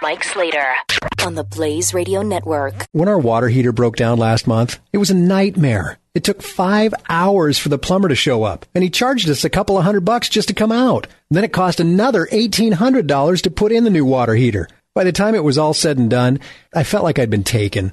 Mike Slater on the Blaze Radio Network. When our water heater broke down last month, it was a nightmare. It took five hours for the plumber to show up, and he charged us a couple of hundred bucks just to come out. Then it cost another $1,800 to put in the new water heater. By the time it was all said and done, I felt like I'd been taken.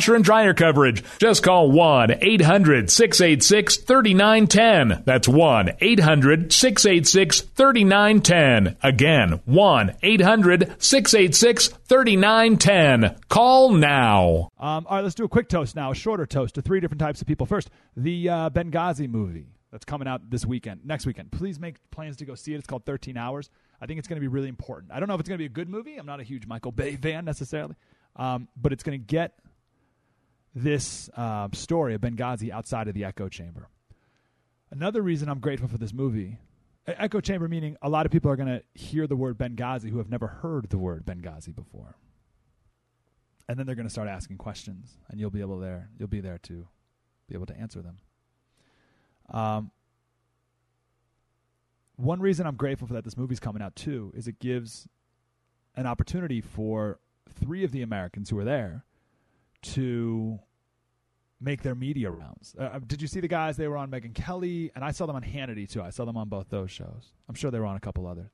washer and dryer coverage. Just call 1 800 686 3910. That's 1 800 686 3910. Again, 1 800 686 3910. Call now. Um, all right, let's do a quick toast now, a shorter toast to three different types of people. First, the uh, Benghazi movie that's coming out this weekend, next weekend. Please make plans to go see it. It's called 13 Hours. I think it's going to be really important. I don't know if it's going to be a good movie. I'm not a huge Michael Bay fan necessarily, um, but it's going to get this uh, story of Benghazi outside of the echo chamber. Another reason I'm grateful for this movie, echo chamber meaning a lot of people are going to hear the word Benghazi who have never heard the word Benghazi before. And then they're going to start asking questions, and you'll be able there. You'll be there to be able to answer them. Um, one reason I'm grateful for that this movie's coming out too is it gives an opportunity for three of the Americans who were there to make their media rounds. Uh, did you see the guys? They were on Megyn Kelly, and I saw them on Hannity too. I saw them on both those shows. I'm sure they were on a couple others.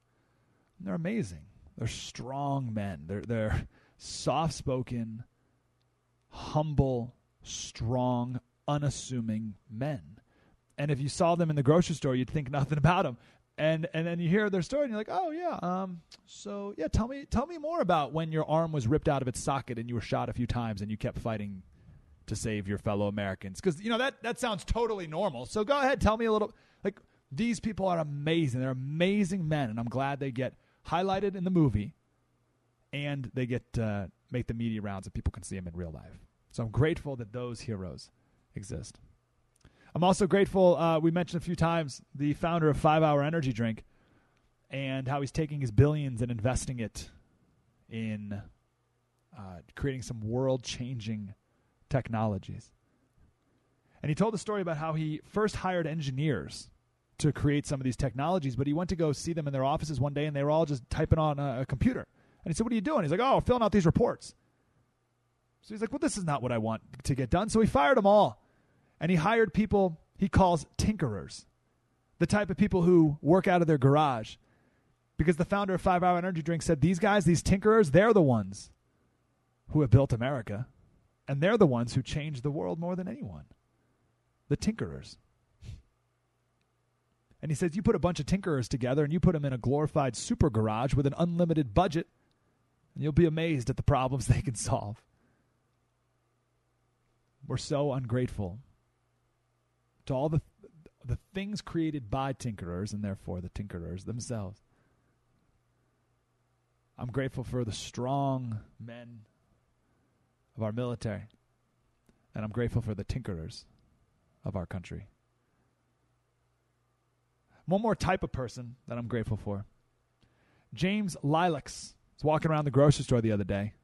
they're amazing. They're strong men. They're they're soft spoken, humble, strong, unassuming men. And if you saw them in the grocery store, you'd think nothing about them. And and then you hear their story, and you're like, oh yeah, um, so yeah, tell me tell me more about when your arm was ripped out of its socket and you were shot a few times and you kept fighting to save your fellow Americans. Because you know that that sounds totally normal. So go ahead, tell me a little. Like these people are amazing. They're amazing men, and I'm glad they get highlighted in the movie, and they get uh, make the media rounds and people can see them in real life. So I'm grateful that those heroes exist. I'm also grateful. Uh, we mentioned a few times the founder of Five Hour Energy Drink, and how he's taking his billions and investing it in uh, creating some world-changing technologies. And he told the story about how he first hired engineers to create some of these technologies, but he went to go see them in their offices one day, and they were all just typing on a, a computer. And he said, "What are you doing?" He's like, "Oh, filling out these reports." So he's like, "Well, this is not what I want to get done." So he fired them all and he hired people he calls tinkerers, the type of people who work out of their garage. Because the founder of Five Hour Energy Drink said these guys, these tinkerers, they're the ones who have built America. And they're the ones who changed the world more than anyone. The tinkerers. And he says, You put a bunch of tinkerers together and you put them in a glorified super garage with an unlimited budget, and you'll be amazed at the problems they can solve. We're so ungrateful to all the the things created by tinkerers and therefore the tinkerers themselves. I'm grateful for the strong men of our military, and I'm grateful for the tinkerers of our country. One more type of person that I'm grateful for. James Lileks was walking around the grocery store the other day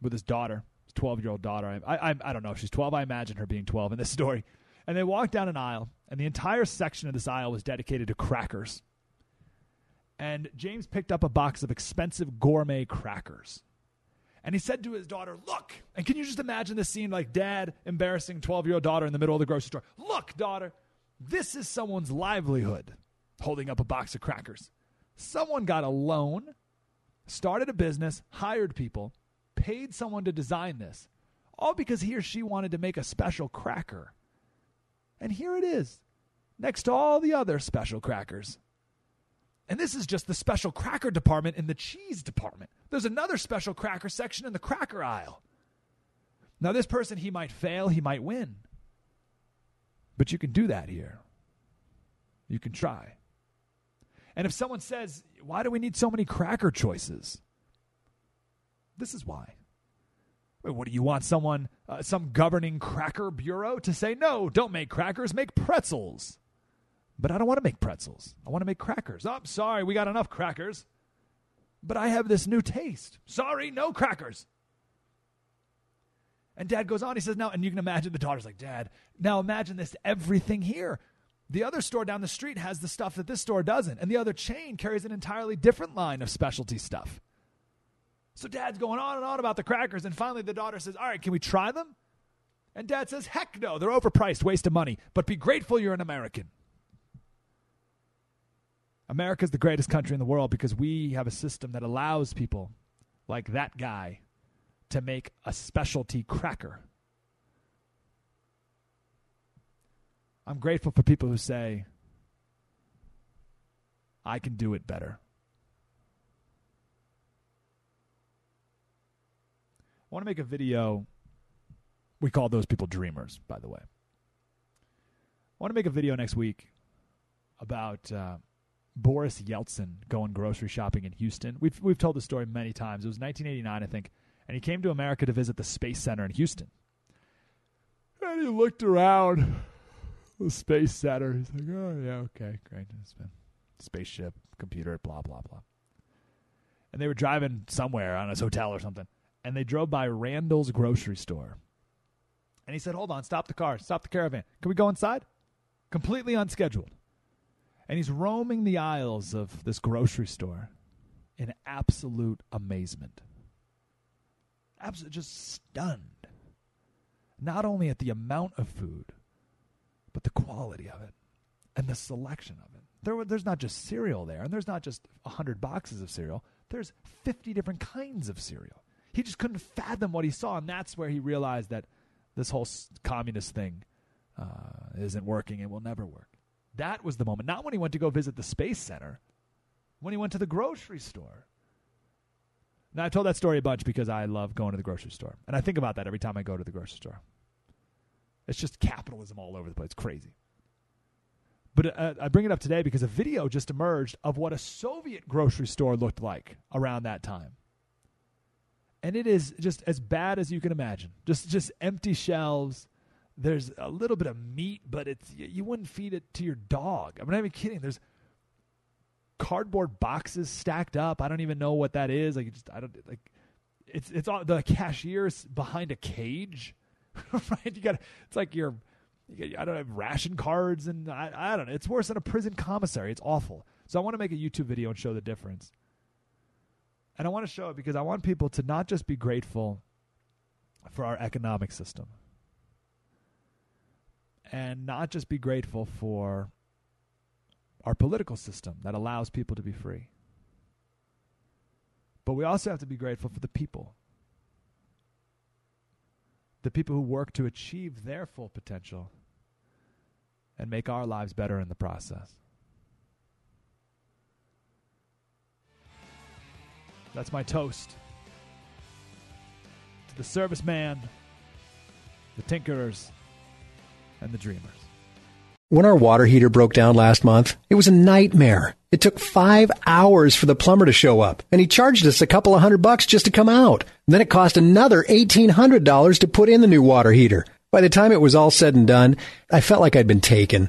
with his daughter, his 12 year old daughter. I, I, I don't know if she's 12. I imagine her being 12 in this story. And they walked down an aisle, and the entire section of this aisle was dedicated to crackers. And James picked up a box of expensive gourmet crackers. And he said to his daughter, Look, and can you just imagine this scene like dad embarrassing 12 year old daughter in the middle of the grocery store? Look, daughter, this is someone's livelihood, holding up a box of crackers. Someone got a loan, started a business, hired people, paid someone to design this, all because he or she wanted to make a special cracker. And here it is, next to all the other special crackers. And this is just the special cracker department in the cheese department. There's another special cracker section in the cracker aisle. Now, this person, he might fail, he might win. But you can do that here. You can try. And if someone says, Why do we need so many cracker choices? This is why. Wait, what do you want someone, uh, some governing cracker bureau to say, no, don't make crackers, make pretzels? But I don't want to make pretzels. I want to make crackers. Oh, sorry, we got enough crackers. But I have this new taste. Sorry, no crackers. And dad goes on, he says, now, and you can imagine the daughter's like, Dad, now imagine this everything here. The other store down the street has the stuff that this store doesn't, and the other chain carries an entirely different line of specialty stuff. So dad's going on and on about the crackers, and finally the daughter says, All right, can we try them? And dad says, Heck no, they're overpriced, waste of money, but be grateful you're an American. America's the greatest country in the world because we have a system that allows people like that guy to make a specialty cracker. I'm grateful for people who say, I can do it better. I want to make a video. We call those people dreamers, by the way. I want to make a video next week about uh, Boris Yeltsin going grocery shopping in Houston. We've we've told the story many times. It was 1989, I think, and he came to America to visit the Space Center in Houston. And he looked around the Space Center. He's like, "Oh yeah, okay, great. Spaceship, computer, blah blah blah." And they were driving somewhere on his hotel or something, and they drove by Randall's grocery store. And he said, "Hold on, stop the car, stop the caravan. Can we go inside?" Completely unscheduled and he's roaming the aisles of this grocery store in absolute amazement. Absolutely just stunned. Not only at the amount of food, but the quality of it and the selection of it. There, there's not just cereal there, and there's not just 100 boxes of cereal. There's 50 different kinds of cereal. He just couldn't fathom what he saw, and that's where he realized that this whole communist thing uh, isn't working and will never work. That was the moment. Not when he went to go visit the Space Center, when he went to the grocery store. Now, I've told that story a bunch because I love going to the grocery store. And I think about that every time I go to the grocery store. It's just capitalism all over the place. It's crazy. But uh, I bring it up today because a video just emerged of what a Soviet grocery store looked like around that time. And it is just as bad as you can imagine. Just just empty shelves, there's a little bit of meat, but it's you wouldn't feed it to your dog. I'm not even kidding. There's cardboard boxes stacked up. I don't even know what that is. Like just I don't like it's it's all the cashier's behind a cage, right? You got it's like your I don't have ration cards and I I don't know. It's worse than a prison commissary. It's awful. So I want to make a YouTube video and show the difference. And I want to show it because I want people to not just be grateful for our economic system and not just be grateful for our political system that allows people to be free. But we also have to be grateful for the people. The people who work to achieve their full potential and make our lives better in the process. That's my toast to the serviceman, the tinkerers, and the Dreamers. When our water heater broke down last month, it was a nightmare. It took five hours for the plumber to show up, and he charged us a couple of hundred bucks just to come out. Then it cost another $1,800 to put in the new water heater. By the time it was all said and done, I felt like I'd been taken.